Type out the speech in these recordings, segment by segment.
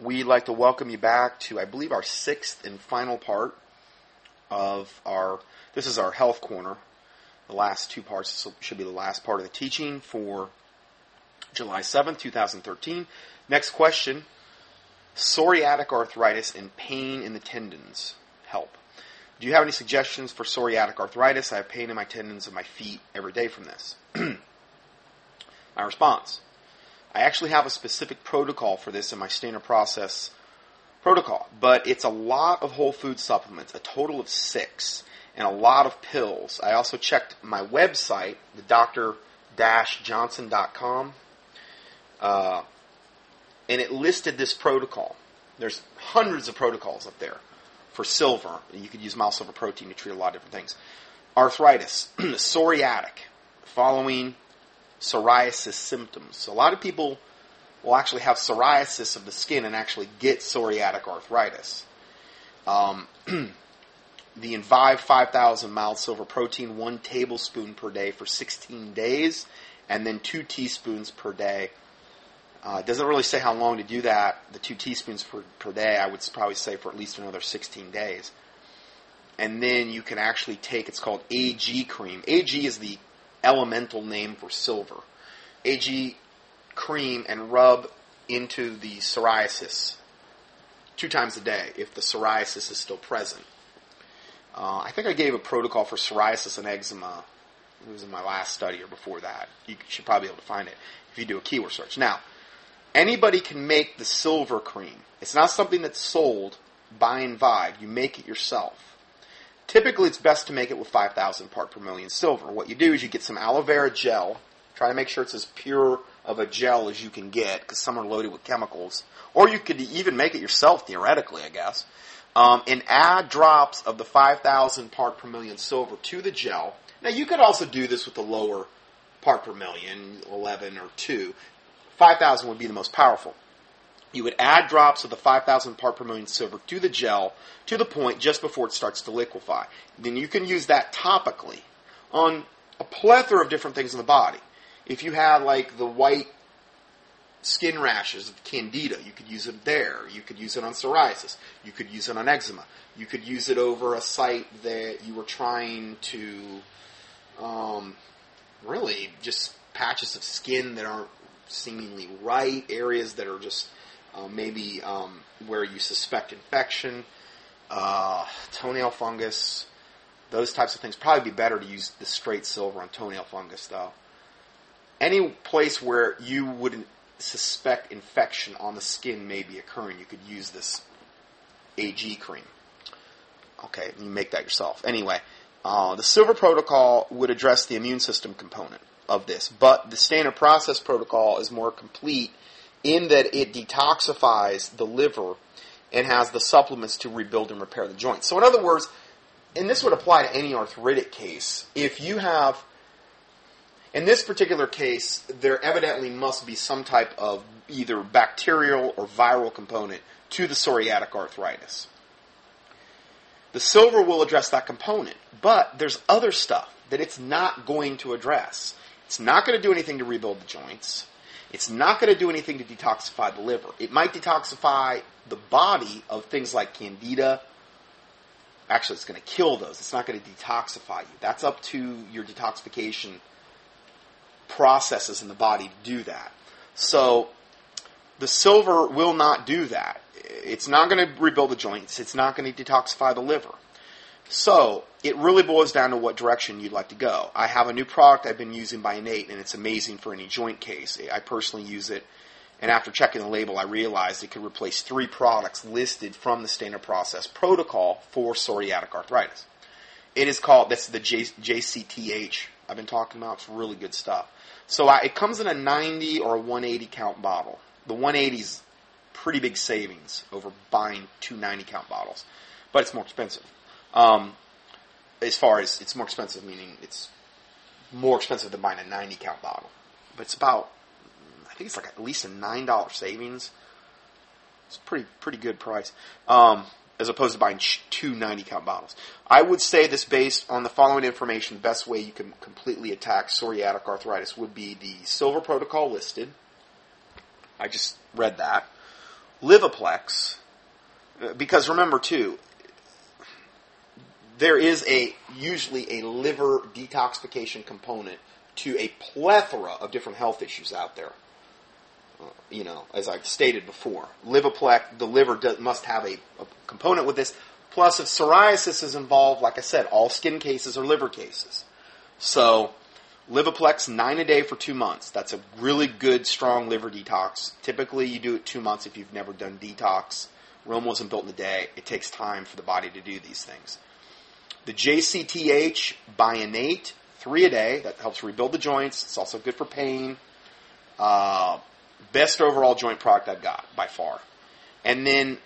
we'd like to welcome you back to, I believe, our sixth and final part of our. This is our health corner. The last two parts this should be the last part of the teaching for July 7th, 2013. Next question Psoriatic arthritis and pain in the tendons. Help. Do you have any suggestions for psoriatic arthritis? I have pain in my tendons of my feet every day from this. my response I actually have a specific protocol for this in my standard process protocol, but it's a lot of whole food supplements, a total of six, and a lot of pills. I also checked my website, the dr-johnson.com, uh, and it listed this protocol. There's hundreds of protocols up there for silver. You could use mild silver protein to treat a lot of different things. Arthritis, psoriatic, following psoriasis symptoms. So a lot of people will actually have psoriasis of the skin and actually get psoriatic arthritis. Um, the Envive 5000 mild silver protein, one tablespoon per day for 16 days, and then two teaspoons per day. Uh, it doesn't really say how long to do that. The two teaspoons per, per day, I would probably say for at least another 16 days. And then you can actually take, it's called AG cream. AG is the elemental name for silver. AG cream and rub into the psoriasis two times a day if the psoriasis is still present. Uh, I think I gave a protocol for psoriasis and eczema. It was in my last study or before that. You should probably be able to find it if you do a keyword search. Now, anybody can make the silver cream. It's not something that's sold by Envive. You make it yourself. Typically, it's best to make it with 5,000 part per million silver. What you do is you get some aloe vera gel. Try to make sure it's as pure of a gel as you can get, because some are loaded with chemicals. Or you could even make it yourself, theoretically, I guess. Um, and add drops of the 5,000 part per million silver to the gel. Now, you could also do this with the lower part per million, 11 or 2. 5,000 would be the most powerful. You would add drops of the 5,000 part per million silver to the gel to the point just before it starts to liquefy. Then you can use that topically on a plethora of different things in the body. If you have like the white skin rashes of candida, you could use it there. You could use it on psoriasis. You could use it on eczema. You could use it over a site that you were trying to um, really just patches of skin that aren't seemingly right, areas that are just uh, maybe um, where you suspect infection, uh, toenail fungus, those types of things. Probably be better to use the straight silver on toenail fungus, though. Any place where you would suspect infection on the skin may be occurring, you could use this AG cream. Okay, you make that yourself. Anyway, uh, the silver protocol would address the immune system component of this, but the standard process protocol is more complete in that it detoxifies the liver and has the supplements to rebuild and repair the joints. So, in other words, and this would apply to any arthritic case, if you have, in this particular case, there evidently must be some type of either bacterial or viral component to the psoriatic arthritis. The silver will address that component, but there's other stuff that it's not going to address. It's not going to do anything to rebuild the joints. It's not going to do anything to detoxify the liver. It might detoxify the body of things like candida. Actually, it's going to kill those. It's not going to detoxify you. That's up to your detoxification processes in the body to do that. So, the silver will not do that. It's not going to rebuild the joints. It's not going to detoxify the liver. So it really boils down to what direction you'd like to go. I have a new product I've been using by Innate, and it's amazing for any joint case. I personally use it, and after checking the label, I realized it could replace three products listed from the standard process protocol for psoriatic arthritis. It is called, that's the J, JCTH I've been talking about. It's really good stuff. So I, it comes in a 90 or a 180 count bottle. The 180 is pretty big savings over buying two 90 count bottles, but it's more expensive. Um, as far as it's more expensive, meaning it's more expensive than buying a 90 count bottle. But it's about, I think it's like at least a $9 savings. It's a pretty, pretty good price. Um, as opposed to buying two 90 count bottles. I would say this based on the following information, the best way you can completely attack psoriatic arthritis would be the silver protocol listed. I just read that. Livaplex, uh, because remember too, there is a usually a liver detoxification component to a plethora of different health issues out there. Uh, you know, as I've stated before, Livaplex, the liver does, must have a, a component with this. Plus, if psoriasis is involved, like I said, all skin cases are liver cases. So, Livaplex nine a day for two months. That's a really good, strong liver detox. Typically, you do it two months if you've never done detox. Rome wasn't built in a day. It takes time for the body to do these things. The JCTH Bionate, three a day. That helps rebuild the joints. It's also good for pain. Uh, best overall joint product I've got by far. And then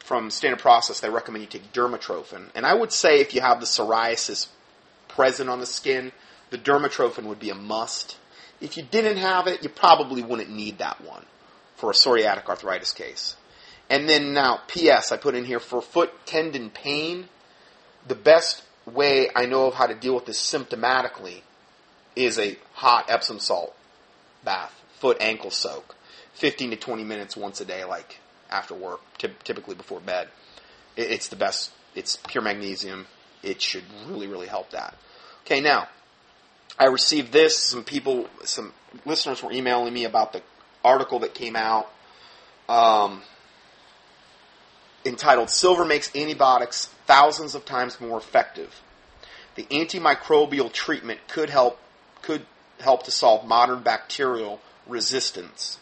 from Standard Process, they recommend you take dermatrophin. And I would say if you have the psoriasis present on the skin, the dermatrophin would be a must. If you didn't have it, you probably wouldn't need that one for a psoriatic arthritis case. And then now, P.S. I put in here for foot tendon pain, the best way I know of how to deal with this symptomatically is a hot Epsom salt bath, foot ankle soak, 15 to 20 minutes once a day, like after work, typically before bed. It's the best. It's pure magnesium. It should really, really help that. Okay, now I received this. Some people, some listeners were emailing me about the article that came out um, entitled "Silver Makes Antibiotics Thousands of Times More Effective." The antimicrobial treatment could help could help to solve modern bacterial resistance.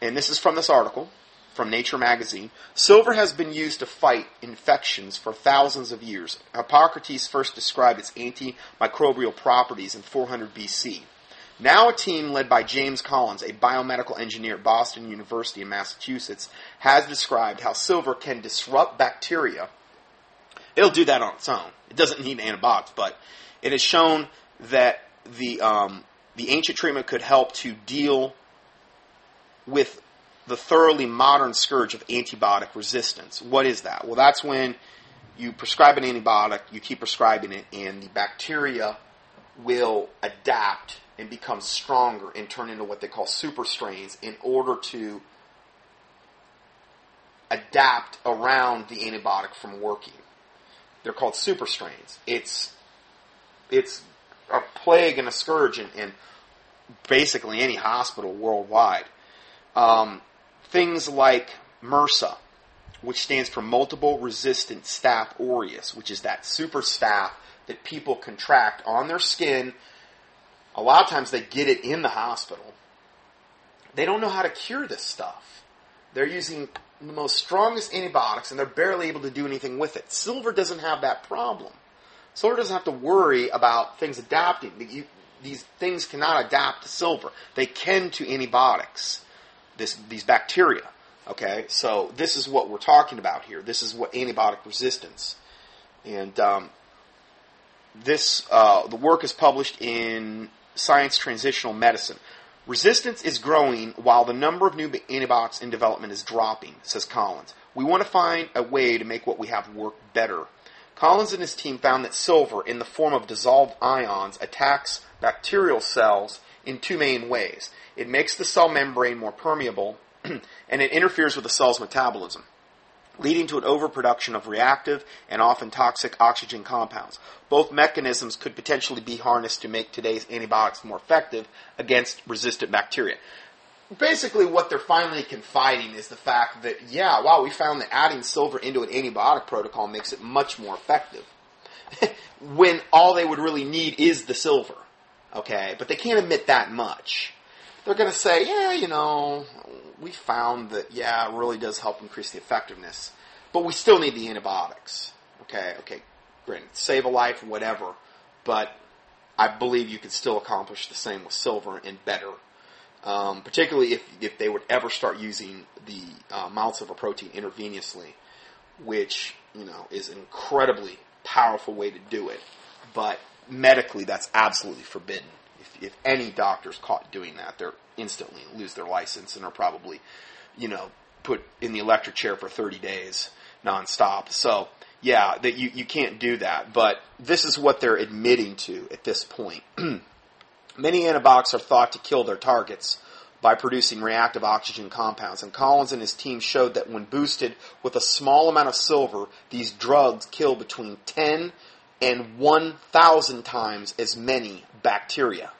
And this is from this article from Nature magazine. Silver has been used to fight infections for thousands of years. Hippocrates first described its antimicrobial properties in 400 BC. Now, a team led by James Collins, a biomedical engineer at Boston University in Massachusetts, has described how silver can disrupt bacteria. It'll do that on its own. It doesn't need an antibiotics, but it has shown that the um, the ancient treatment could help to deal with the thoroughly modern scourge of antibiotic resistance. What is that? Well, that's when you prescribe an antibiotic, you keep prescribing it, and the bacteria will adapt and become stronger and turn into what they call super strains in order to adapt around the antibiotic from working. They're called super strains. It's it's a plague and a scourge in, in basically any hospital worldwide. Um, things like MRSA, which stands for Multiple Resistant Staph aureus, which is that super staph that people contract on their skin. A lot of times they get it in the hospital. They don't know how to cure this stuff. They're using the most strongest antibiotics and they're barely able to do anything with it. Silver doesn't have that problem. Silver doesn't have to worry about things adapting. these things cannot adapt to silver. They can to antibiotics this, these bacteria. Okay, so this is what we're talking about here. This is what antibiotic resistance, and um, this uh, the work is published in Science Translational Medicine. Resistance is growing while the number of new antibiotics in development is dropping, says Collins. We want to find a way to make what we have work better. Collins and his team found that silver, in the form of dissolved ions, attacks bacterial cells in two main ways. It makes the cell membrane more permeable, and it interferes with the cell's metabolism, leading to an overproduction of reactive and often toxic oxygen compounds. Both mechanisms could potentially be harnessed to make today's antibiotics more effective against resistant bacteria. Basically, what they're finally confiding is the fact that, yeah, wow, we found that adding silver into an antibiotic protocol makes it much more effective. when all they would really need is the silver. Okay? But they can't admit that much they're going to say, yeah, you know, we found that, yeah, it really does help increase the effectiveness, but we still need the antibiotics. Okay, okay, great. Save a life, whatever, but I believe you could still accomplish the same with silver and better. Um, particularly if, if they would ever start using the uh, maltodextrin protein intravenously, which, you know, is an incredibly powerful way to do it. But medically, that's absolutely forbidden if any doctor's caught doing that, they're instantly lose their license and are probably, you know, put in the electric chair for 30 days nonstop. So, yeah, that you, you can't do that. But this is what they're admitting to at this point. Many antibiotics are thought to kill their targets, by producing reactive oxygen compounds. And Collins and his team showed that when boosted with a small amount of silver, these drugs kill between 10 and 1,000 times as many bacteria.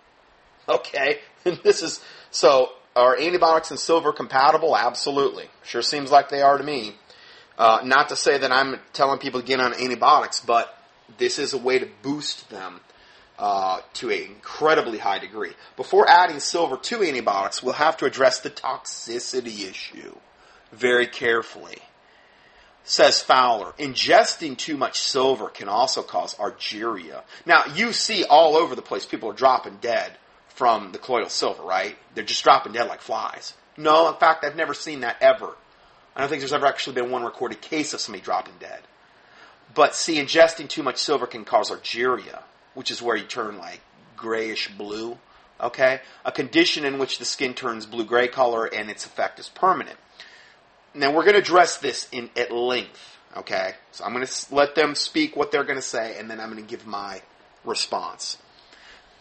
Okay? And this is, so are antibiotics and silver compatible? Absolutely. Sure seems like they are to me. Uh, not to say that I'm telling people to get on antibiotics, but this is a way to boost them uh, to an incredibly high degree. Before adding silver to antibiotics, we'll have to address the toxicity issue very carefully. Says Fowler, ingesting too much silver can also cause argyria. Now, you see all over the place people are dropping dead from the colloidal silver, right? They're just dropping dead like flies. No, in fact, I've never seen that ever. I don't think there's ever actually been one recorded case of somebody dropping dead. But see, ingesting too much silver can cause argyria, which is where you turn like grayish blue. Okay? A condition in which the skin turns blue gray color and its effect is permanent. Now, we're going to address this in at length. Okay? So I'm going to let them speak what they're going to say, and then I'm going to give my response.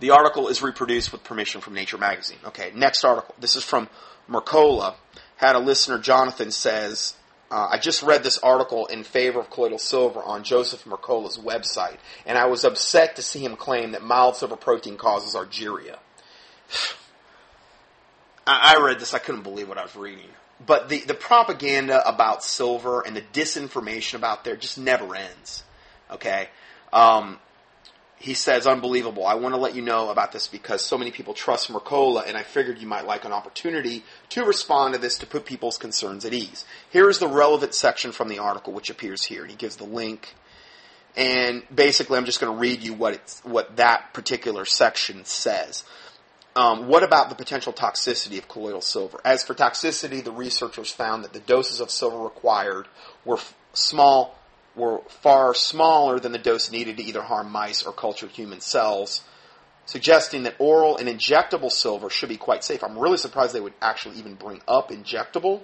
the article is reproduced with permission from Nature magazine. Okay, next article. This is from Mercola. Had a listener, Jonathan, says, uh, I just read this article in favor of colloidal silver on Joseph Mercola's website, and I was upset to see him claim that mild silver protein causes argyria. I, I read this, I couldn't believe what I was reading. But the, the propaganda about silver and the disinformation about there just never ends. Okay? Um, he says, unbelievable. I want to let you know about this because so many people trust Mercola, and I figured you might like an opportunity to respond to this to put people's concerns at ease. Here is the relevant section from the article, which appears here. He gives the link, and basically, I'm just going to read you what what that particular section says. Um, what about the potential toxicity of colloidal silver? As for toxicity, the researchers found that the doses of silver required were f- small were far smaller than the dose needed to either harm mice or culture human cells, suggesting that oral and injectable silver should be quite safe. I'm really surprised they would actually even bring up injectable.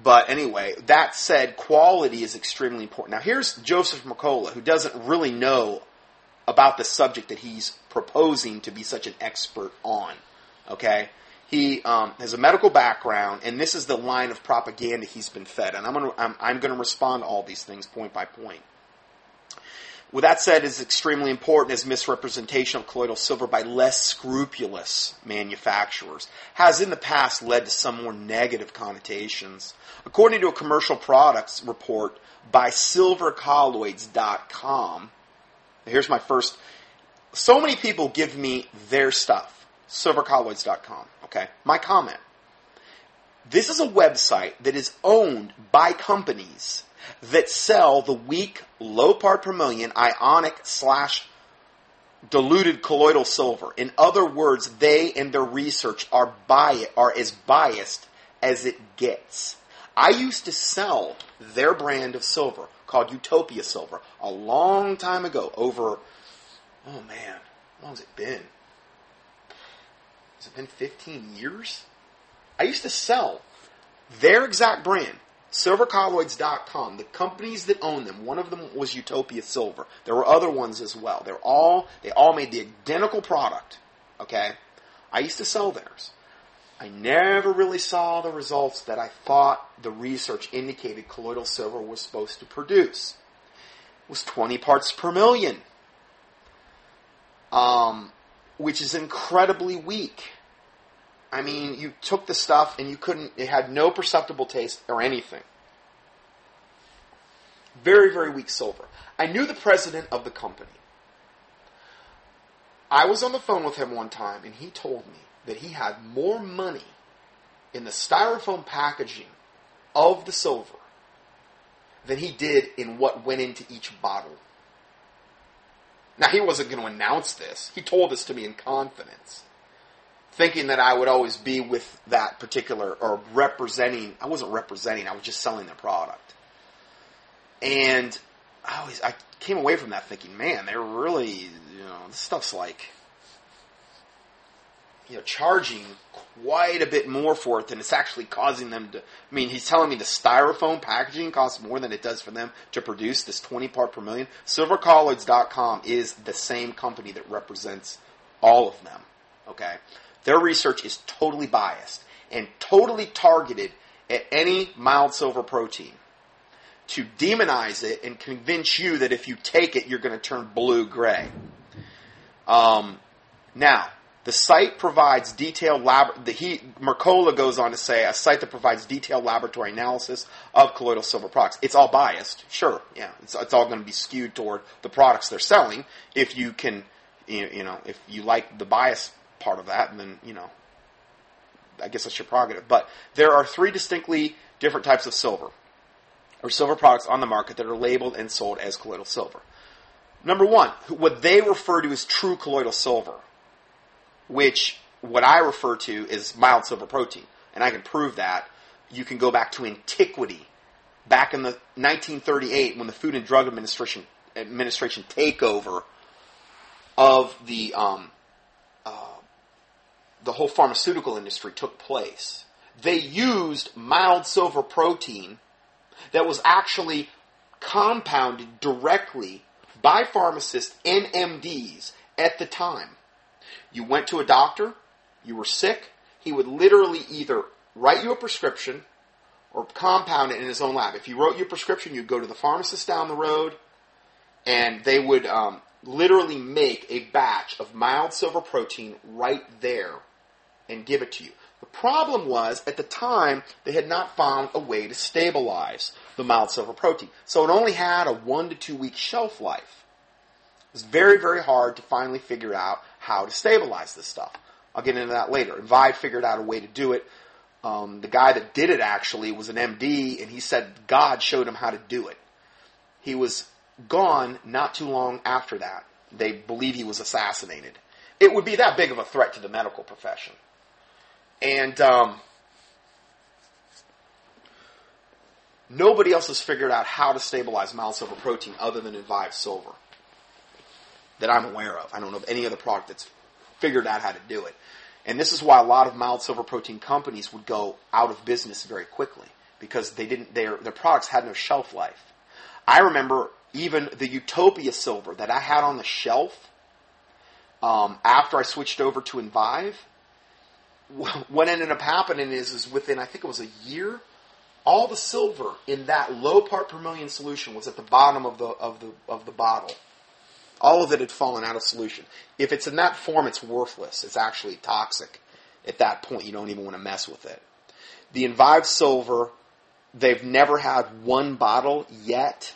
But anyway, that said, quality is extremely important. Now, here's Joseph Mercola, who doesn't really know about the subject that he's proposing to be such an expert on. Okay? He um, has a medical background, and this is the line of propaganda he's been fed. And I'm going to I'm, I'm going to respond to all these things point by point. With that said, it's extremely important as misrepresentation of colloidal silver by less scrupulous manufacturers has in the past led to some more negative connotations. According to a commercial products report by silvercolloids.com, here's my first. So many people give me their stuff, silvercolloids.com. Okay, my comment. This is a website that is owned by companies that sell the weak, low part per million ionic slash diluted colloidal silver. In other words, they and their research are bias, are as biased as it gets. I used to sell their brand of silver called Utopia Silver a long time ago over, oh man, how long has it been? has it been 15 years? I used to sell their exact brand, silvercolloids.com. The companies that own them, one of them was Utopia Silver. There were other ones as well. They're all they all made the identical product. Okay? I used to sell theirs. I never really saw the results that I thought the research indicated colloidal silver was supposed to produce. It was 20 parts per million. Um, which is incredibly weak. I mean, you took the stuff and you couldn't, it had no perceptible taste or anything. Very, very weak silver. I knew the president of the company. I was on the phone with him one time and he told me that he had more money in the styrofoam packaging of the silver than he did in what went into each bottle. Now, he wasn't going to announce this. He told this to me in confidence, thinking that I would always be with that particular, or representing, I wasn't representing, I was just selling the product. And I always, I came away from that thinking, man, they're really, you know, this stuff's like, you know, charging quite a bit more for it than it's actually causing them to. I mean, he's telling me the styrofoam packaging costs more than it does for them to produce this 20 part per million. SilverColloids.com is the same company that represents all of them. Okay, their research is totally biased and totally targeted at any mild silver protein to demonize it and convince you that if you take it, you're going to turn blue gray. Um, now, the site provides detailed lab. The he Mercola goes on to say a site that provides detailed laboratory analysis of colloidal silver products. It's all biased, sure, yeah. It's, it's all going to be skewed toward the products they're selling. If you can, you, know, if you like the bias part of that, then you know, I guess that's your prerogative. But there are three distinctly different types of silver or silver products on the market that are labeled and sold as colloidal silver. Number one, what they refer to as true colloidal silver, which what I refer to is mild silver protein, and I can prove that. You can go back to antiquity, back in the 1938 when the Food and Drug Administration administration takeover of the um, uh, the whole pharmaceutical industry took place. They used mild silver protein that was actually compounded directly by pharmacists and MDs at the time. You went to a doctor, you were sick, he would literally either write you a prescription or compound it in his own lab. If he wrote you a prescription, you'd go to the pharmacist down the road, and they would um, literally make a batch of mild silver protein right there and give it to you. The problem was, at the time, they had not found a way to stabilize the mild silver protein. So it only had a one to two week shelf life. It was very, very hard to finally figure out how to stabilize this stuff. I'll get into that later. And Vive figured out a way to do it. Um, the guy that did it actually was an MD, and he said God showed him how to do it. He was gone not too long after that. They believe he was assassinated. It would be that big of a threat to the medical profession. And um, nobody else has figured out how to stabilize mild silver protein other than Invive Silver that I'm aware of. I don't know of any other product that's figured out how to do it. And this is why a lot of mild silver protein companies would go out of business very quickly because they didn't their their products had no shelf life. I remember even the Utopia silver that I had on the shelf um, after I switched over to Invive what ended up happening is, is within, I think it was a year, all the silver in that low part per million solution was at the bottom of the, of the, of the bottle. All of it had fallen out of solution. If it's in that form, it's worthless. It's actually toxic. At that point, you don't even want to mess with it. The Invive Silver, they've never had one bottle yet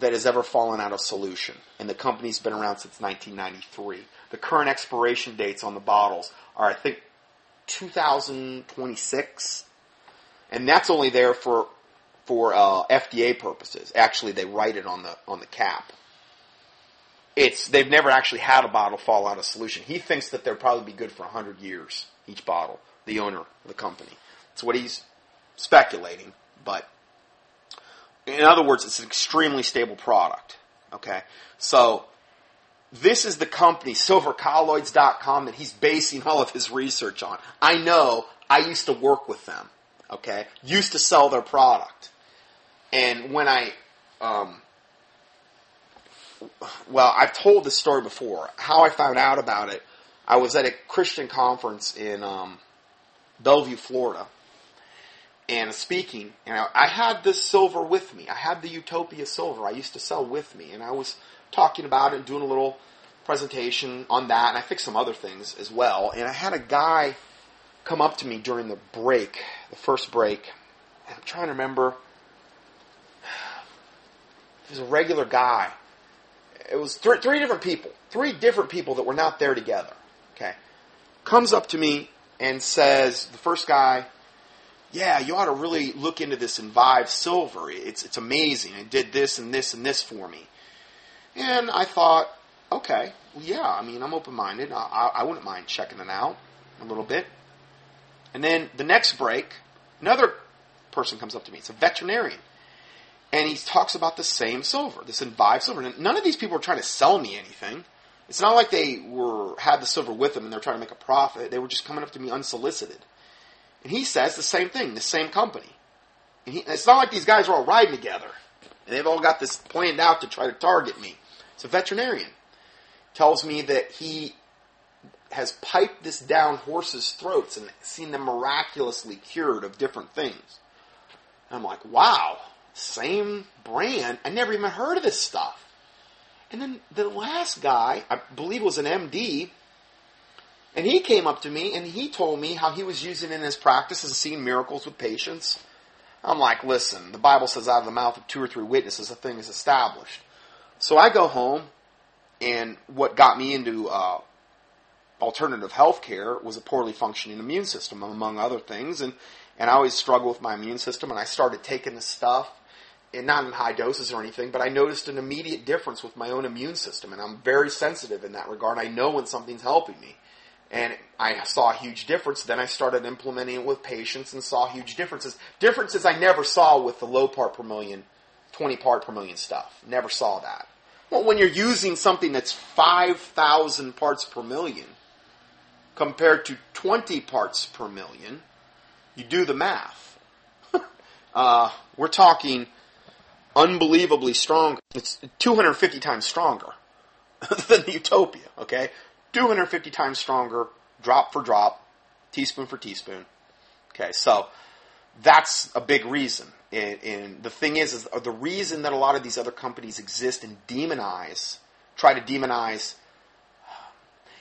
that has ever fallen out of solution. And the company's been around since 1993. The current expiration dates on the bottles are, I think, 2026, and that's only there for for uh, FDA purposes. Actually, they write it on the on the cap. It's they've never actually had a bottle fall out of solution. He thinks that they'll probably be good for hundred years each bottle. The owner of the company. That's what he's speculating, but in other words, it's an extremely stable product. Okay, so this is the company, silvercolloids.com, that he's basing all of his research on. I know I used to work with them, okay? Used to sell their product. And when I, um, well, I've told this story before. How I found out about it, I was at a Christian conference in um, Bellevue, Florida, and speaking, and I, I had this silver with me. I had the Utopia silver I used to sell with me, and I was talking about it and doing a little presentation on that, and I fixed some other things as well. And I had a guy come up to me during the break, the first break. I'm trying to remember. He was a regular guy. It was three, three different people, three different people that were not there together. Okay, comes up to me and says, the first guy, yeah, you ought to really look into this Invive Silver. It's it's amazing. It did this and this and this for me. And I thought, okay, well, yeah, I mean, I'm open minded. I, I wouldn't mind checking it out a little bit. And then the next break, another person comes up to me. It's a veterinarian. And he talks about the same silver, this Invive silver. And none of these people are trying to sell me anything. It's not like they were had the silver with them and they're trying to make a profit. They were just coming up to me unsolicited. And he says the same thing, the same company. And he, it's not like these guys are all riding together. And they've all got this planned out to try to target me. It's a veterinarian. Tells me that he has piped this down horses' throats and seen them miraculously cured of different things. And I'm like, wow, same brand. I never even heard of this stuff. And then the last guy, I believe was an MD, and he came up to me and he told me how he was using it in his practice and seeing miracles with patients. I'm like, listen, the Bible says out of the mouth of two or three witnesses a thing is established. So I go home, and what got me into uh, alternative health care was a poorly functioning immune system, among other things. And, and I always struggle with my immune system, and I started taking this stuff, and not in high doses or anything, but I noticed an immediate difference with my own immune system, and I'm very sensitive in that regard. I know when something's helping me. And I saw a huge difference. Then I started implementing it with patients and saw huge differences. Differences I never saw with the low part per million, 20 part per million stuff. Never saw that. Well, when you're using something that's 5,000 parts per million compared to 20 parts per million, you do the math. uh, we're talking unbelievably strong. It's 250 times stronger than the Utopia, okay? 250 times stronger, drop for drop, teaspoon for teaspoon. Okay, so that's a big reason. And, and, the thing is, is the reason that a lot of these other companies exist and demonize, try to demonize.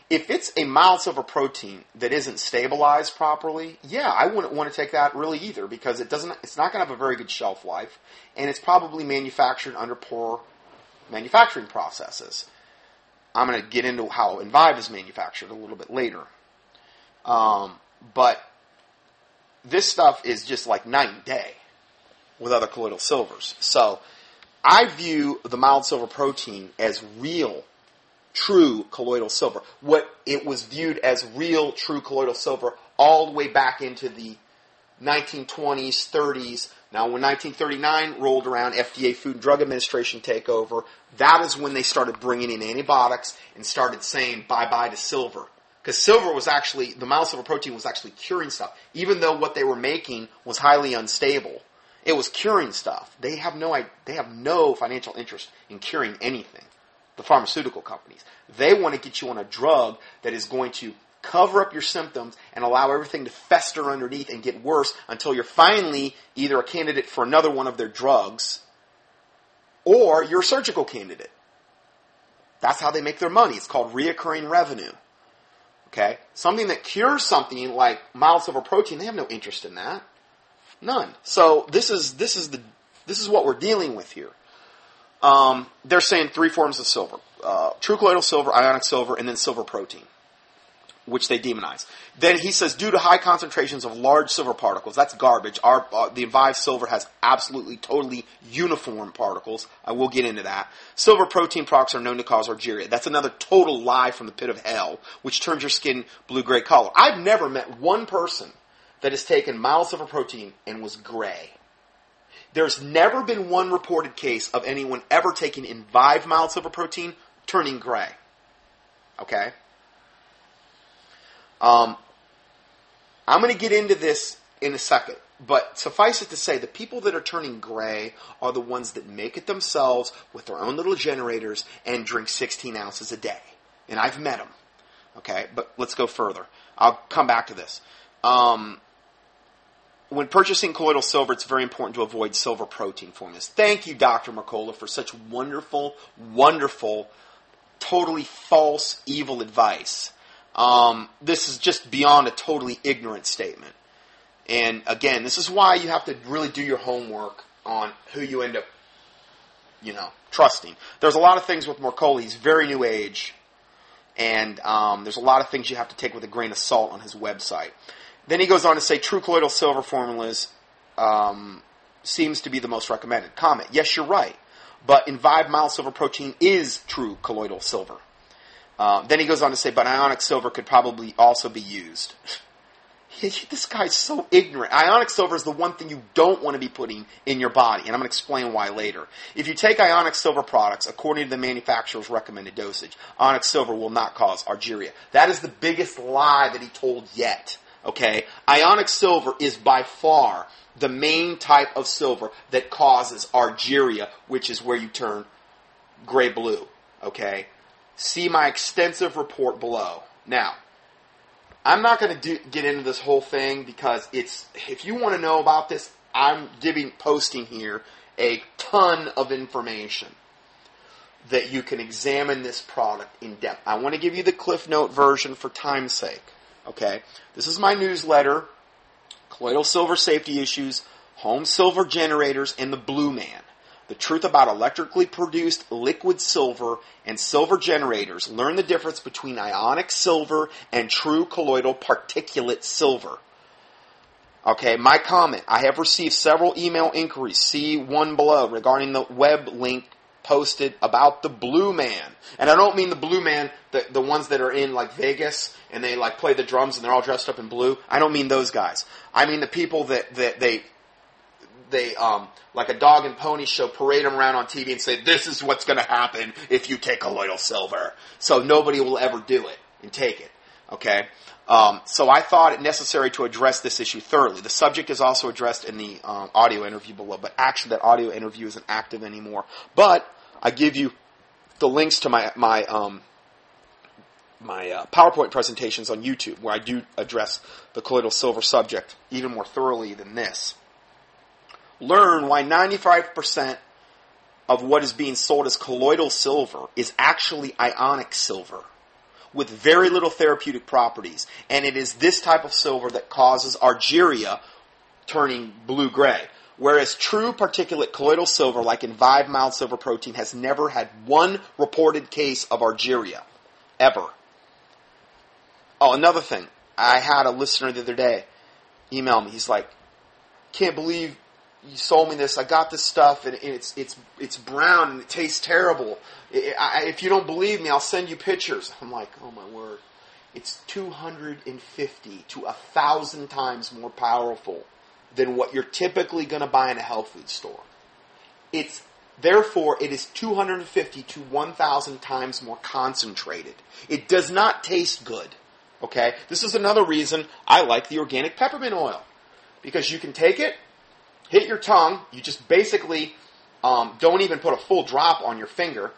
If it's a mild silver protein that isn't stabilized properly, yeah, I wouldn't want to take that really either because it doesn't. It's not going to have a very good shelf life, and it's probably manufactured under poor manufacturing processes. I'm going to get into how Envive is manufactured a little bit later. Um, but this stuff is just like night and day with other colloidal silvers. So I view the mild silver protein as real, true colloidal silver. What it was viewed as real, true colloidal silver all the way back into the 1920s, 30s. Now, when 1939 rolled around, FDA Food and Drug Administration take over, that is when they started bringing in antibiotics and started saying bye bye to silver. Because silver was actually, the mild silver protein was actually curing stuff. Even though what they were making was highly unstable, it was curing stuff. They have no, they have no financial interest in curing anything. The pharmaceutical companies. They want to get you on a drug that is going to cover up your symptoms and allow everything to fester underneath and get worse until you're finally either a candidate for another one of their drugs or you're a surgical candidate. That's how they make their money. It's called reoccurring revenue. Okay? Something that cures something like mild silver protein, they have no interest in that. None. So this is this is the this is what we're dealing with here. Um, they're saying three forms of silver: uh, true colloidal silver, ionic silver, and then silver protein which they demonize. Then he says, due to high concentrations of large silver particles, that's garbage. Our, uh, the silver has absolutely, totally uniform particles. I will get into that. Silver protein products are known to cause argyria. That's another total lie from the pit of hell, which turns your skin blue-gray color. I've never met one person that has taken mild silver protein and was gray. There's never been one reported case of anyone ever taking Envive mild silver protein turning gray. Okay? Um, I'm going to get into this in a second, but suffice it to say, the people that are turning gray are the ones that make it themselves with their own little generators and drink 16 ounces a day. And I've met them. Okay, but let's go further. I'll come back to this. Um, when purchasing colloidal silver, it's very important to avoid silver protein formulas. Thank you, Dr. Mercola, for such wonderful, wonderful, totally false, evil advice. Um, this is just beyond a totally ignorant statement. And again, this is why you have to really do your homework on who you end up, you know, trusting. There's a lot of things with Mercola. He's very new age. And um, there's a lot of things you have to take with a grain of salt on his website. Then he goes on to say true colloidal silver formulas um, seems to be the most recommended. Comment, yes, you're right. But Envive mild silver protein is true colloidal silver. Uh, then he goes on to say, but ionic silver could probably also be used. this guy's so ignorant. Ionic silver is the one thing you don't want to be putting in your body, and I'm going to explain why later. If you take ionic silver products, according to the manufacturer's recommended dosage, ionic silver will not cause argyria. That is the biggest lie that he told yet. Okay? Ionic silver is by far the main type of silver that causes argyria, which is where you turn gray blue. Okay? See my extensive report below. Now, I'm not going to get into this whole thing because it's if you want to know about this, I'm giving posting here a ton of information that you can examine this product in depth. I want to give you the Cliff Note version for time's sake. Okay, this is my newsletter: colloidal silver safety issues, home silver generators, and the Blue Man. The truth about electrically produced liquid silver and silver generators. Learn the difference between ionic silver and true colloidal particulate silver. Okay, my comment. I have received several email inquiries, see one below, regarding the web link posted about the Blue Man. And I don't mean the Blue Man, the, the ones that are in like Vegas and they like play the drums and they're all dressed up in blue. I don't mean those guys. I mean the people that, that they they um, like a dog and pony show parade them around on TV and say this is what's going to happen if you take colloidal silver. So nobody will ever do it and take it. Okay. Um, so I thought it necessary to address this issue thoroughly. The subject is also addressed in the um, audio interview below, but actually that audio interview isn't active anymore. But I give you the links to my my um, my uh, PowerPoint presentations on YouTube where I do address the colloidal silver subject even more thoroughly than this learn why 95% of what is being sold as colloidal silver is actually ionic silver with very little therapeutic properties. And it is this type of silver that causes argyria turning blue gray. Whereas true particulate colloidal silver, like in Vive mild silver protein, has never had one reported case of argyria. Ever. Oh, another thing. I had a listener the other day email me. He's like, can't believe you sold me this. I got this stuff, and it's it's it's brown and it tastes terrible. if you don't believe me, I'll send you pictures. I'm like, oh my word, it's 250 to a thousand times more powerful than what you're typically going to buy in a health food store. It's therefore it is 250 to 1,000 times more concentrated. It does not taste good. Okay, this is another reason I like the organic peppermint oil because you can take it hit your tongue. You just basically um, don't even put a full drop on your finger.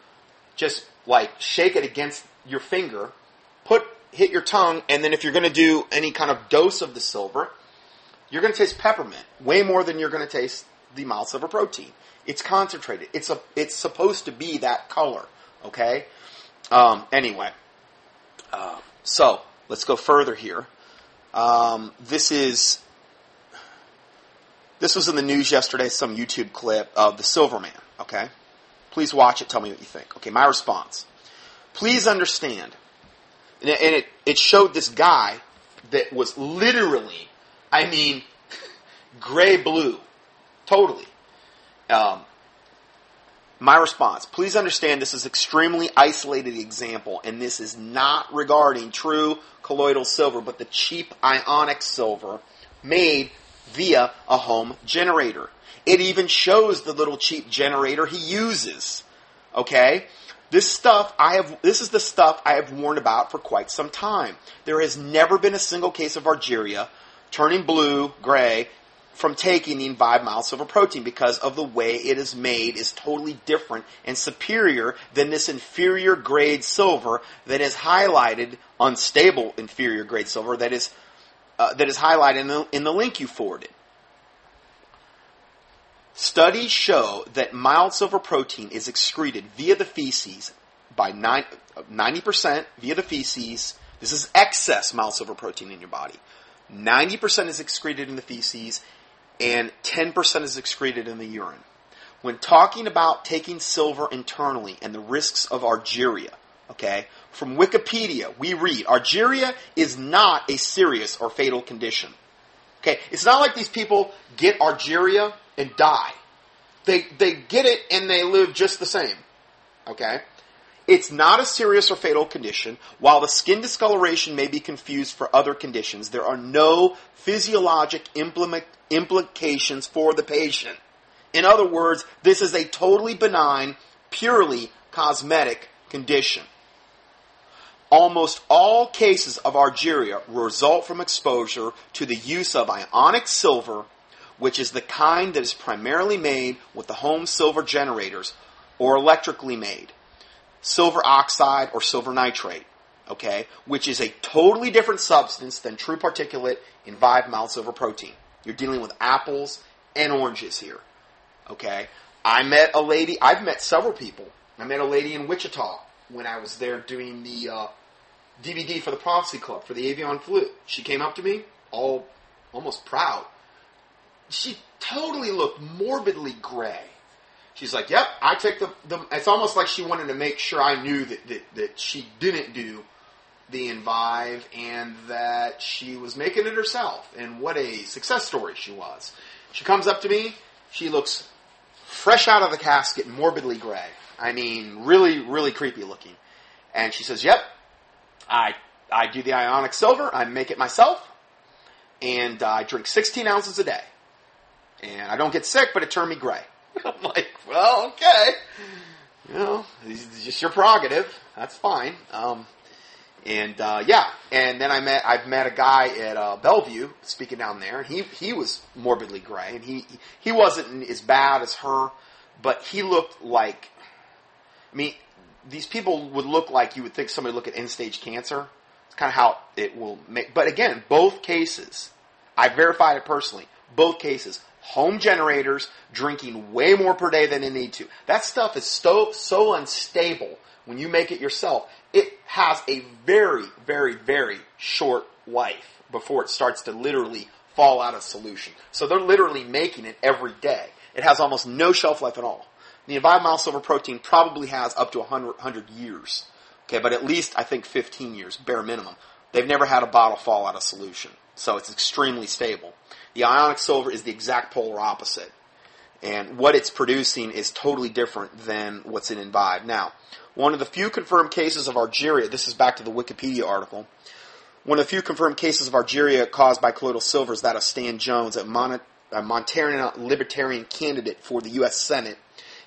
Just like shake it against your finger. Put hit your tongue, and then if you're going to do any kind of dose of the silver, you're going to taste peppermint way more than you're going to taste the mild silver protein. It's concentrated. It's a. It's supposed to be that color. Okay. Um, anyway, uh, so let's go further here. Um, this is this was in the news yesterday, some YouTube clip of the Silverman, okay? Please watch it, tell me what you think. Okay, my response. Please understand, and it, it showed this guy that was literally, I mean, gray blue, totally. Um, my response, please understand this is extremely isolated example, and this is not regarding true colloidal silver, but the cheap ionic silver made via a home generator. It even shows the little cheap generator he uses. Okay? This stuff I have this is the stuff I have warned about for quite some time. There has never been a single case of argyria turning blue, gray from taking the mild silver protein because of the way it is made is totally different and superior than this inferior grade silver that is highlighted unstable inferior grade silver that is uh, that is highlighted in the, in the link you forwarded. Studies show that mild silver protein is excreted via the feces by 90% via the feces. This is excess mild silver protein in your body. 90% is excreted in the feces and 10% is excreted in the urine. When talking about taking silver internally and the risks of argyria, okay, from Wikipedia, we read Argyria is not a serious or fatal condition. Okay, it's not like these people get Argyria and die. They, they get it and they live just the same. Okay? It's not a serious or fatal condition. While the skin discoloration may be confused for other conditions, there are no physiologic implications for the patient. In other words, this is a totally benign, purely cosmetic condition. Almost all cases of argyria result from exposure to the use of ionic silver, which is the kind that is primarily made with the home silver generators or electrically made, silver oxide or silver nitrate. okay, which is a totally different substance than true particulate in five mild silver protein. You're dealing with apples and oranges here, okay. I met a lady. I've met several people. I met a lady in Wichita when I was there doing the uh, DVD for the Prophecy Club for the Avian flu. She came up to me, all almost proud. She totally looked morbidly gray. She's like, "Yep, I took the, the." It's almost like she wanted to make sure I knew that that, that she didn't do the Envive and that she was making it herself. And what a success story she was. She comes up to me. She looks fresh out of the casket, morbidly gray. I mean, really, really creepy looking. And she says, "Yep, I I do the ionic silver. I make it myself, and I drink 16 ounces a day. And I don't get sick, but it turned me gray." I'm like, "Well, okay, you know, it's just your prerogative. That's fine." Um, and uh, yeah, and then I met I've met a guy at uh, Bellevue speaking down there. He he was morbidly gray, and he he wasn't as bad as her, but he looked like. I mean, these people would look like you would think somebody look at end stage cancer. It's kind of how it will make. But again, both cases, I verified it personally. Both cases, home generators drinking way more per day than they need to. That stuff is so so unstable when you make it yourself. It has a very, very, very short life before it starts to literally fall out of solution. So they're literally making it every day. It has almost no shelf life at all. The Mild Silver Protein probably has up to 100, 100 years. Okay, but at least I think 15 years, bare minimum. They've never had a bottle fall out of solution. So it's extremely stable. The Ionic Silver is the exact polar opposite. And what it's producing is totally different than what's in Envive. Now, one of the few confirmed cases of Argyria, this is back to the Wikipedia article, one of the few confirmed cases of Argyria caused by colloidal silver is that of Stan Jones, a, Mon- a Montanarian libertarian candidate for the U.S. Senate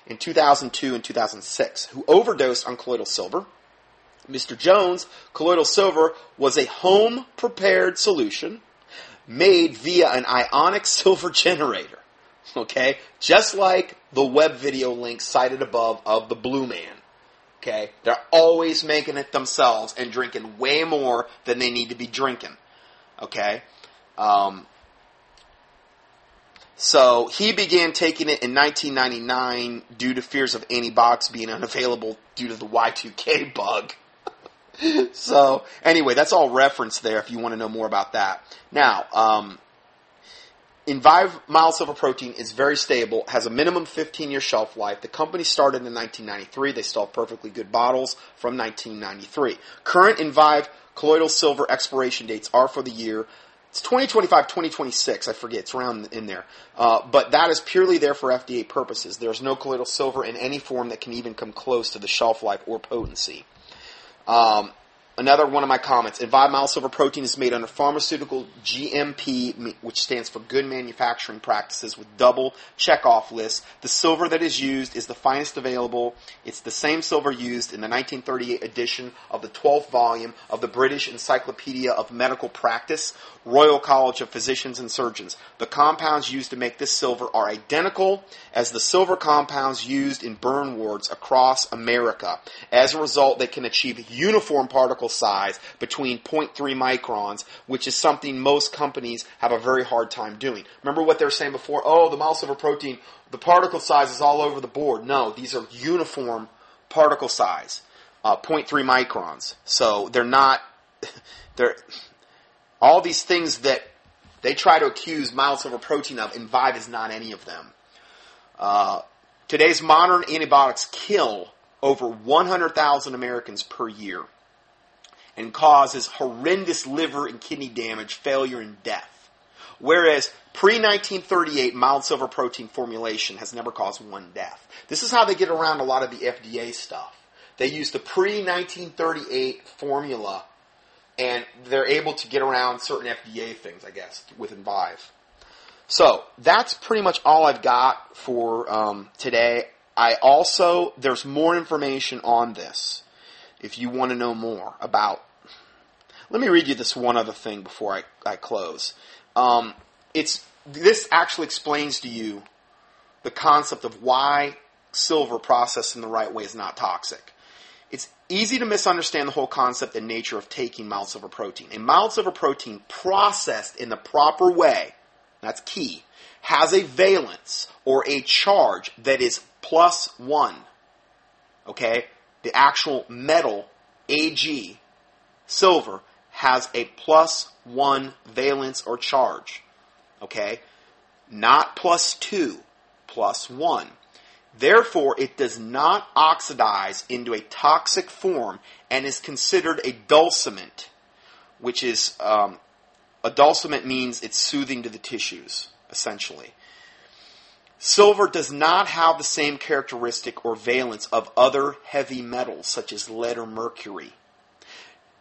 in 2002 and 2006, who overdosed on colloidal silver. Mr. Jones' colloidal silver was a home prepared solution made via an ionic silver generator. Okay? Just like the web video link cited above of the Blue Man. Okay? They're always making it themselves and drinking way more than they need to be drinking. Okay? Um, so he began taking it in 1999 due to fears of antibiotics being unavailable due to the Y2K bug. so anyway, that's all referenced there if you want to know more about that. Now, um, Envive mild protein is very stable, has a minimum 15 year shelf life. The company started in 1993. They still have perfectly good bottles from 1993. Current Envive colloidal silver expiration dates are for the year it's 2025, 2026. I forget. It's around in there. Uh, but that is purely there for FDA purposes. There's no colloidal silver in any form that can even come close to the shelf life or potency. Um, another one of my comments. Envive Silver Protein is made under pharmaceutical GMP, which stands for Good Manufacturing Practices, with double check-off lists. The silver that is used is the finest available. It's the same silver used in the 1938 edition of the 12th volume of the British Encyclopedia of Medical Practice, Royal College of Physicians and Surgeons. The compounds used to make this silver are identical as the silver compounds used in burn wards across America. As a result, they can achieve uniform particle size between 0.3 microns, which is something most companies have a very hard time doing. Remember what they were saying before? Oh, the mild silver protein, the particle size is all over the board. No, these are uniform particle size, uh, 0.3 microns. So they're not, they're, all these things that they try to accuse mild silver protein of, Envive is not any of them. Uh, today's modern antibiotics kill over 100,000 Americans per year and causes horrendous liver and kidney damage, failure, and death. Whereas pre 1938 mild silver protein formulation has never caused one death. This is how they get around a lot of the FDA stuff. They use the pre 1938 formula and they're able to get around certain FDA things, I guess, with Envive. So that's pretty much all I've got for um, today. I also there's more information on this if you want to know more about. Let me read you this one other thing before I, I close. Um, it's this actually explains to you the concept of why silver processed in the right way is not toxic. it's easy to misunderstand the whole concept and nature of taking mild silver protein. A mild silver protein processed in the proper way, that's key, has a valence or a charge that is plus one. Okay? The actual metal, Ag, silver, has a plus one valence or charge. Okay? Not plus two, plus one. Therefore, it does not oxidize into a toxic form and is considered a dulciment, which is um, a dulciment means it's soothing to the tissues, essentially. Silver does not have the same characteristic or valence of other heavy metals such as lead or mercury.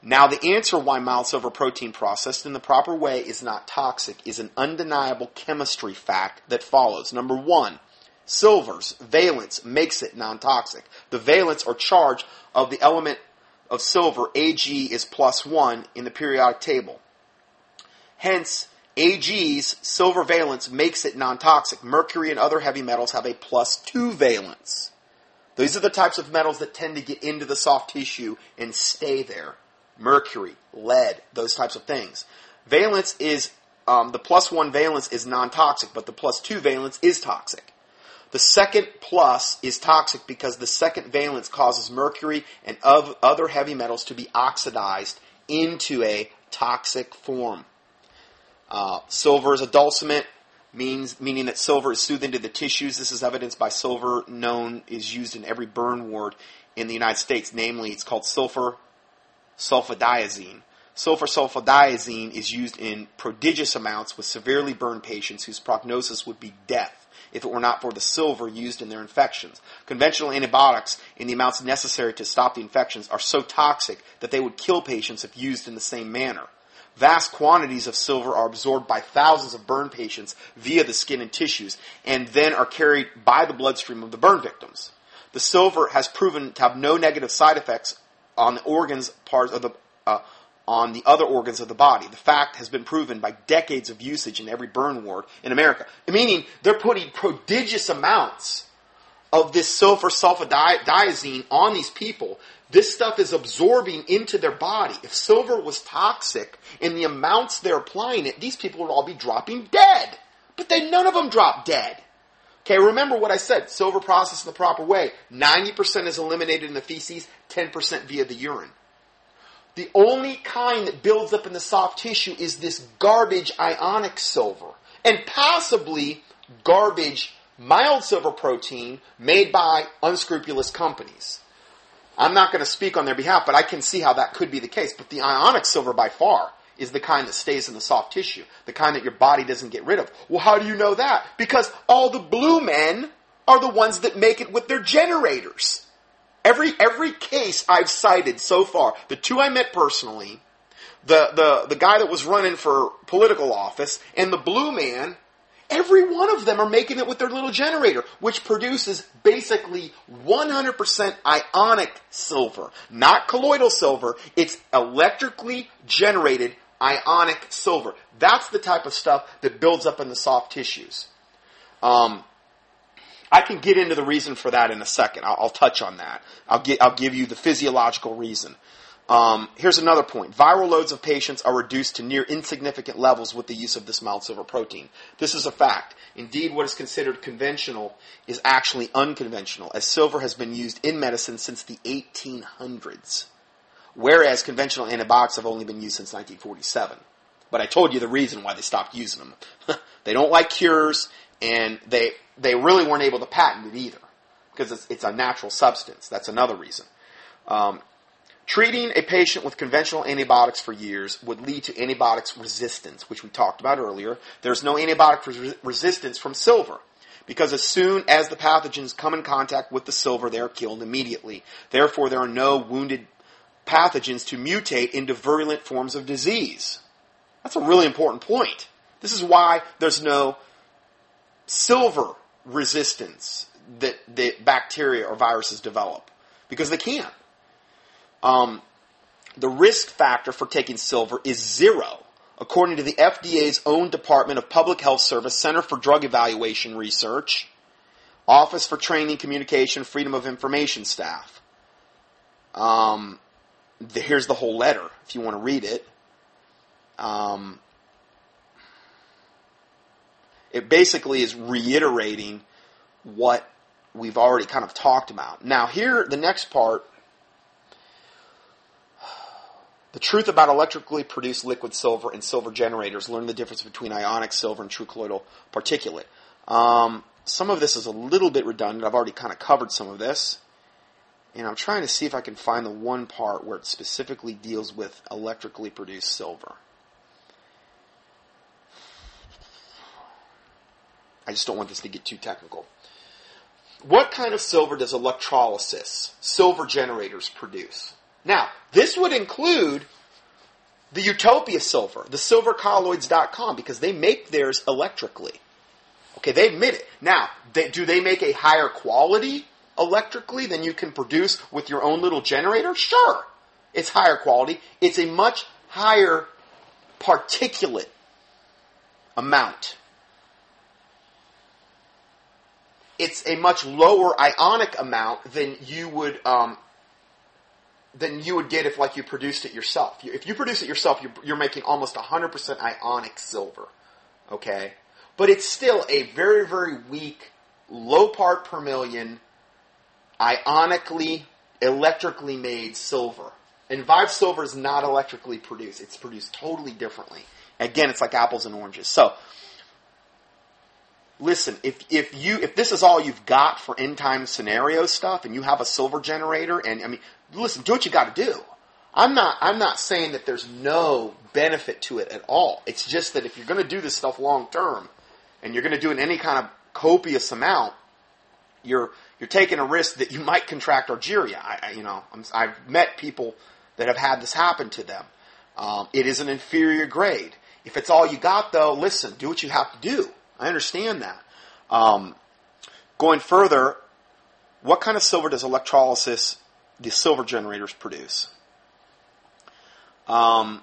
Now, the answer why mild silver protein processed in the proper way is not toxic is an undeniable chemistry fact that follows. Number one, silver's valence makes it non-toxic. The valence or charge of the element of silver, Ag, is plus one in the periodic table. Hence, Ag's silver valence makes it non-toxic. Mercury and other heavy metals have a plus two valence. These are the types of metals that tend to get into the soft tissue and stay there. Mercury, lead, those types of things. Valence is, um, the plus one valence is non-toxic, but the plus two valence is toxic. The second plus is toxic because the second valence causes mercury and other heavy metals to be oxidized into a toxic form. Uh, silver is a dulciment, means meaning that silver is soothing to the tissues. This is evidenced by silver known is used in every burn ward in the United States. Namely, it's called silver sulfadiazine. Silver sulfadiazine is used in prodigious amounts with severely burned patients whose prognosis would be death if it were not for the silver used in their infections. Conventional antibiotics, in the amounts necessary to stop the infections, are so toxic that they would kill patients if used in the same manner. Vast quantities of silver are absorbed by thousands of burn patients via the skin and tissues, and then are carried by the bloodstream of the burn victims. The silver has proven to have no negative side effects on the organs, parts of the, uh, on the other organs of the body. The fact has been proven by decades of usage in every burn ward in America. Meaning they're putting prodigious amounts of this silver sulfadiazine on these people. This stuff is absorbing into their body. If silver was toxic in the amounts they're applying it, these people would all be dropping dead. But they none of them drop dead. Okay, remember what I said. Silver processed in the proper way. 90% is eliminated in the feces, 10% via the urine. The only kind that builds up in the soft tissue is this garbage ionic silver. And possibly garbage mild silver protein made by unscrupulous companies. I'm not going to speak on their behalf, but I can see how that could be the case. But the ionic silver by far is the kind that stays in the soft tissue, the kind that your body doesn't get rid of. Well, how do you know that? Because all the blue men are the ones that make it with their generators. Every every case I've cited so far, the two I met personally, the the the guy that was running for political office, and the blue man, every one of them are making it with their little generator, which produces basically 100% ionic silver, not colloidal silver. It's electrically generated ionic silver. That's the type of stuff that builds up in the soft tissues. Um, I can get into the reason for that in a second. I'll, touch on that. I'll, get, I'll give you the physiological reason. Um, here's another point. Viral loads of patients are reduced to near insignificant levels with the use of this mild silver protein. This is a fact. Indeed, what is considered conventional is actually unconventional, as silver has been used in medicine since the 1800s whereas conventional antibiotics have only been used since 1947. But I told you the reason why they stopped using them. they don't like cures, and they they really weren't able to patent it either because it's, it's a natural substance. That's another reason. Um, treating a patient with conventional antibiotics for years would lead to antibiotics resistance, which we talked about earlier. There's no antibiotic res- resistance from silver because as soon as the pathogens come in contact with the silver, they are killed immediately. Therefore, there are no wounded pathogens to mutate into virulent forms of disease. That's a really important point. This is why there's no silver resistance that, that bacteria or viruses develop, because they can't. Um, the risk factor for taking silver is zero, according to the FDA's own Department of Public Health Service Center for Drug Evaluation Research, Office for Training, Communication, Freedom of Information staff. Um, the, here's the whole letter if you want to read it. Um, it basically is reiterating what we've already kind of talked about. Now, here, the next part the truth about electrically produced liquid silver and silver generators. Learn the difference between ionic silver and true colloidal particulate. Um, some of this is a little bit redundant. I've already kind of covered some of this. And I'm trying to see if I can find the one part where it specifically deals with electrically produced silver. I just don't want this to get too technical. What kind of silver does electrolysis, silver generators, produce? Now, this would include the Utopia silver, the silvercolloids.com, because they make theirs electrically. Okay, they admit it. Now, they, do they make a higher quality electrically than you can produce with your own little generator? Sure. It's higher quality. It's a much higher particulate amount. It's a much lower ionic amount than you would um, than you would get if like you produced it yourself. If you produce it yourself, you're, you're making almost 100% ionic silver. Okay? But it's still a very, very weak, low part per million, ionically, electrically made silver. Envive silver is not electrically produced. It's produced totally differently. Again, it's like apples and oranges. So, listen, if, if you, if this is all you've got for end time scenario stuff and you have a silver generator and, I mean, listen, do what you got to do. I'm not, I'm not saying that there's no benefit to it at all. It's just that if you're to do this stuff long term and you're to do it in any kind of copious amount, you're, you're taking a risk that you might contract argyria. I, I you know, i have met people that have had this happen to them. Um, it is an inferior grade. If it's all you got, though, listen, do what you have to do. I understand that. Um, going further, what kind of silver does electrolysis, the silver generators, produce? Um,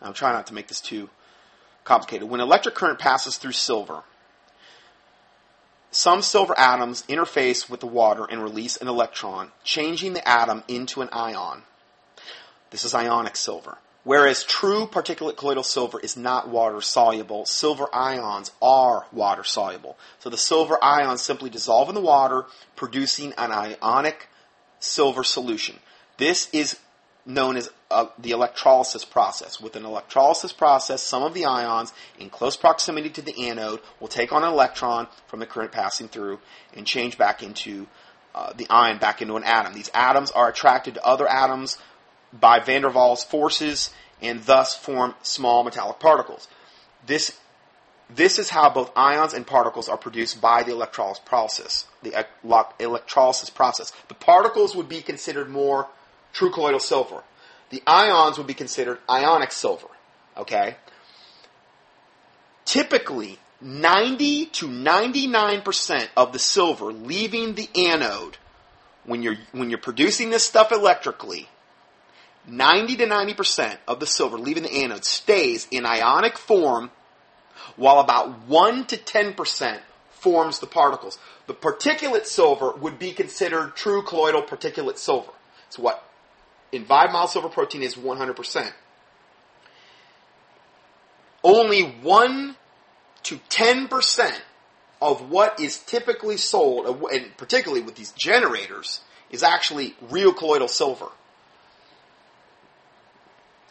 I'm trying not to make this too complicated. When electric current passes through silver, some silver atoms interface with the water and release an electron, changing the atom into an ion. This is ionic silver. Whereas true particulate colloidal silver is not water soluble, silver ions are water soluble. So the silver ions simply dissolve in the water, producing an ionic silver solution. This is known as uh, the electrolysis process. With an electrolysis process, some of the ions in close proximity to the anode will take on an electron from the current passing through and change back into uh, the ion back into an atom. These atoms are attracted to other atoms by van der Waals forces and thus form small metallic particles. This, this is how both ions and particles are produced by the electrolysis process. The electrolysis process. The particles would be considered more true colloidal silver. The ions would be considered ionic silver. Okay? Typically, 90 to 99% of the silver leaving the anode when you're, when you're producing this stuff electrically 90 to 90% of the silver leaving the anode stays in ionic form, while about 1 to 10% forms the particles. The particulate silver would be considered true colloidal particulate silver. It's what Envive mild silver protein is 100%. Only 1 to 10% of what is typically sold, and particularly with these generators, is actually real colloidal silver.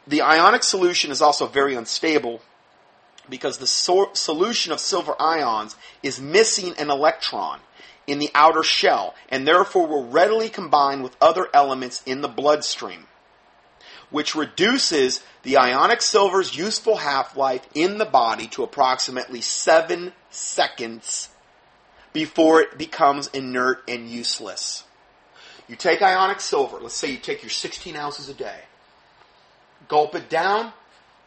The ionic solution is also very unstable because the so- solution of silver ions is missing an electron in the outer shell and therefore will readily combine with other elements in the bloodstream, which reduces the ionic silver's useful half life in the body to approximately 7 seconds before it becomes inert and useless. You take ionic silver, let's say you take your 16 ounces a day Gulp it down.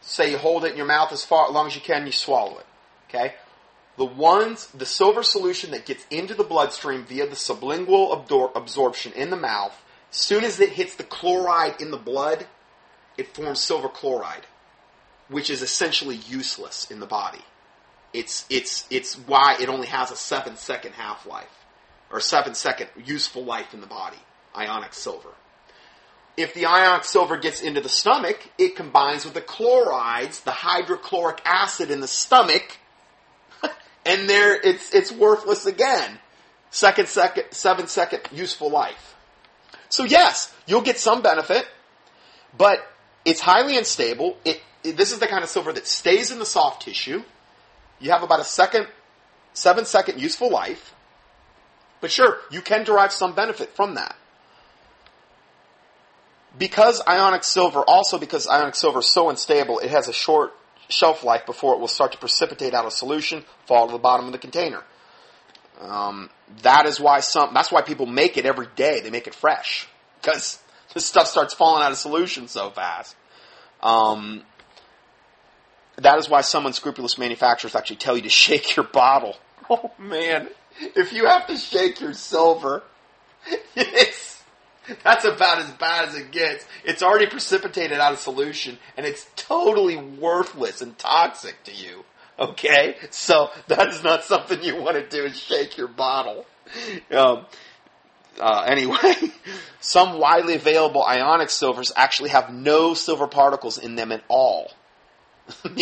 Say you hold it in your mouth as far as long as you can, you swallow it. Okay? The ones, the silver solution that gets into the bloodstream via the sublingual abdor- absorption in the mouth, as soon as it hits the chloride in the blood, it forms silver chloride, which is essentially useless in the body. It's, it's, it's why it only has a seven second half life, or seven second useful life in the body. ionic silver. If the ionic silver gets into the stomach, it combines with the chlorides, the hydrochloric acid in the stomach, and there it's it's worthless again. Second second seven second useful life. So yes, you'll get some benefit, but it's highly unstable. It, it, this is the kind of silver that stays in the soft tissue. You have about a second, seven second useful life. But sure, you can derive some benefit from that. Because ionic silver, also because ionic silver is so unstable, it has a short shelf life before it will start to precipitate out of solution, fall to the bottom of the container. Um, that is why some. That's why people make it every day. They make it fresh because this stuff starts falling out of solution so fast. Um, that is why some unscrupulous manufacturers actually tell you to shake your bottle. Oh man, if you have to shake your silver, it's that's about as bad as it gets. It's already precipitated out of solution, and it's totally worthless and toxic to you. Okay, so that is not something you want to do. Is shake your bottle. Um, uh, anyway, some widely available ionic silvers actually have no silver particles in them at all.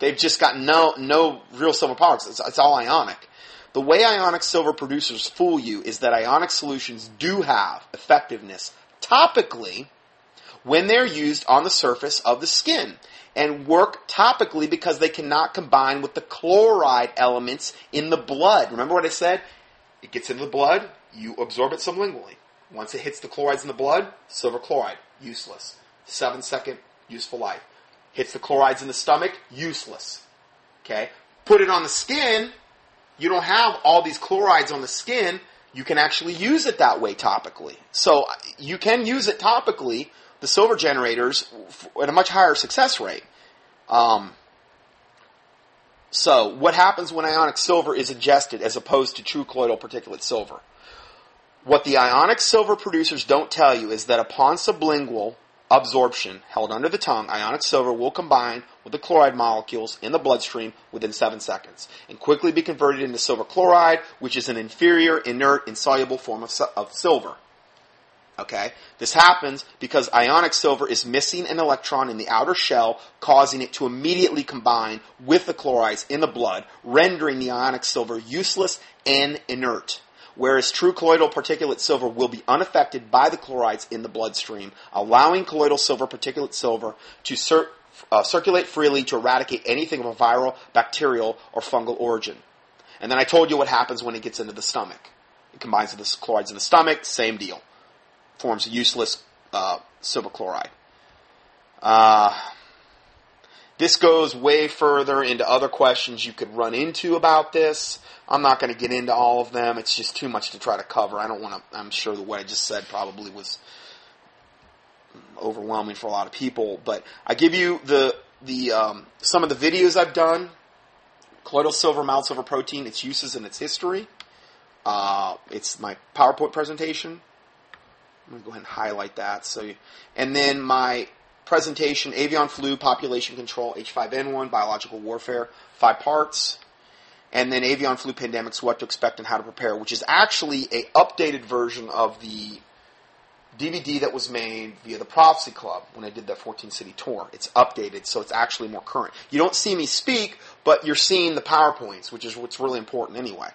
They've just got no no real silver particles. It's, it's all ionic. The way ionic silver producers fool you is that ionic solutions do have effectiveness topically when they're used on the surface of the skin and work topically because they cannot combine with the chloride elements in the blood. Remember what I said? It gets into the blood, you absorb it sublingually. Once it hits the chlorides in the blood, silver chloride, useless. Seven second useful life. Hits the chlorides in the stomach, useless. Okay? Put it on the skin, you don't have all these chlorides on the skin, you can actually use it that way topically. So you can use it topically the silver generators at a much higher success rate. Um, so, what happens when ionic silver is ingested as opposed to true colloidal particulate silver? What the ionic silver producers don't tell you is that upon sublingual absorption held under the tongue, ionic silver will combine with the chloride molecules in the bloodstream within 7 seconds and quickly be converted into silver chloride, which is an inferior, inert, insoluble form of, of silver. Okay? This happens because ionic silver is missing an electron in the outer shell, causing it to immediately combine with the chlorides in the blood, rendering the ionic silver useless and inert. Whereas true colloidal particulate silver will be unaffected by the chlorides in the bloodstream, allowing colloidal silver particulate silver to cir- uh, circulate freely to eradicate anything of a viral, bacterial, or fungal origin. And then I told you what happens when it gets into the stomach. It combines with the chlorides in the stomach, same deal forms useless uh, silver chloride. Uh, this goes way further into other questions you could run into about this. I'm not going to get into all of them. It's just too much to try to cover. I don't want to. I'm sure that what I just said probably was overwhelming for a lot of people. But I give you the the um, some of the videos I've done. Colloidal silver, mild silver protein, its uses and its history. Uh, it's my PowerPoint presentation. I'm going to go ahead and highlight that. So, you, and then my presentation, avian flu, population control, H5N1, biological warfare, five parts. And then avian flu pandemics, what to expect and how to prepare, which is actually a updated version of the DVD that was made via the Prophecy Club when I did that 14 city tour. It's updated, so it's actually more current. You don't see me speak, but you're seeing the PowerPoints, which is what's really important anyway.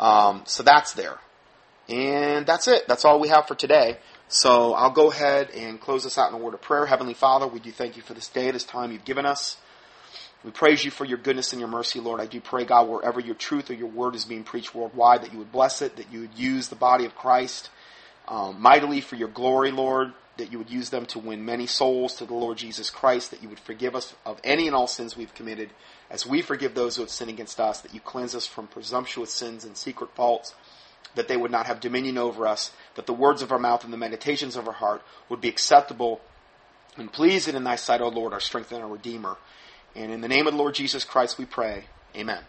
Um, so that's there. And that's it. That's all we have for today. So I'll go ahead and close this out in a word of prayer. Heavenly Father, we do thank you for this day, this time you've given us. We praise you for your goodness and your mercy, Lord. I do pray, God, wherever your truth or your word is being preached worldwide, that you would bless it, that you would use the body of Christ um, mightily for your glory, Lord, that you would use them to win many souls to the Lord Jesus Christ, that you would forgive us of any and all sins we've committed, as we forgive those who have sinned against us, that you cleanse us from presumptuous sins and secret faults that they would not have dominion over us, that the words of our mouth and the meditations of our heart would be acceptable and pleasing in thy sight, O Lord, our strength and our Redeemer. And in the name of the Lord Jesus Christ we pray. Amen.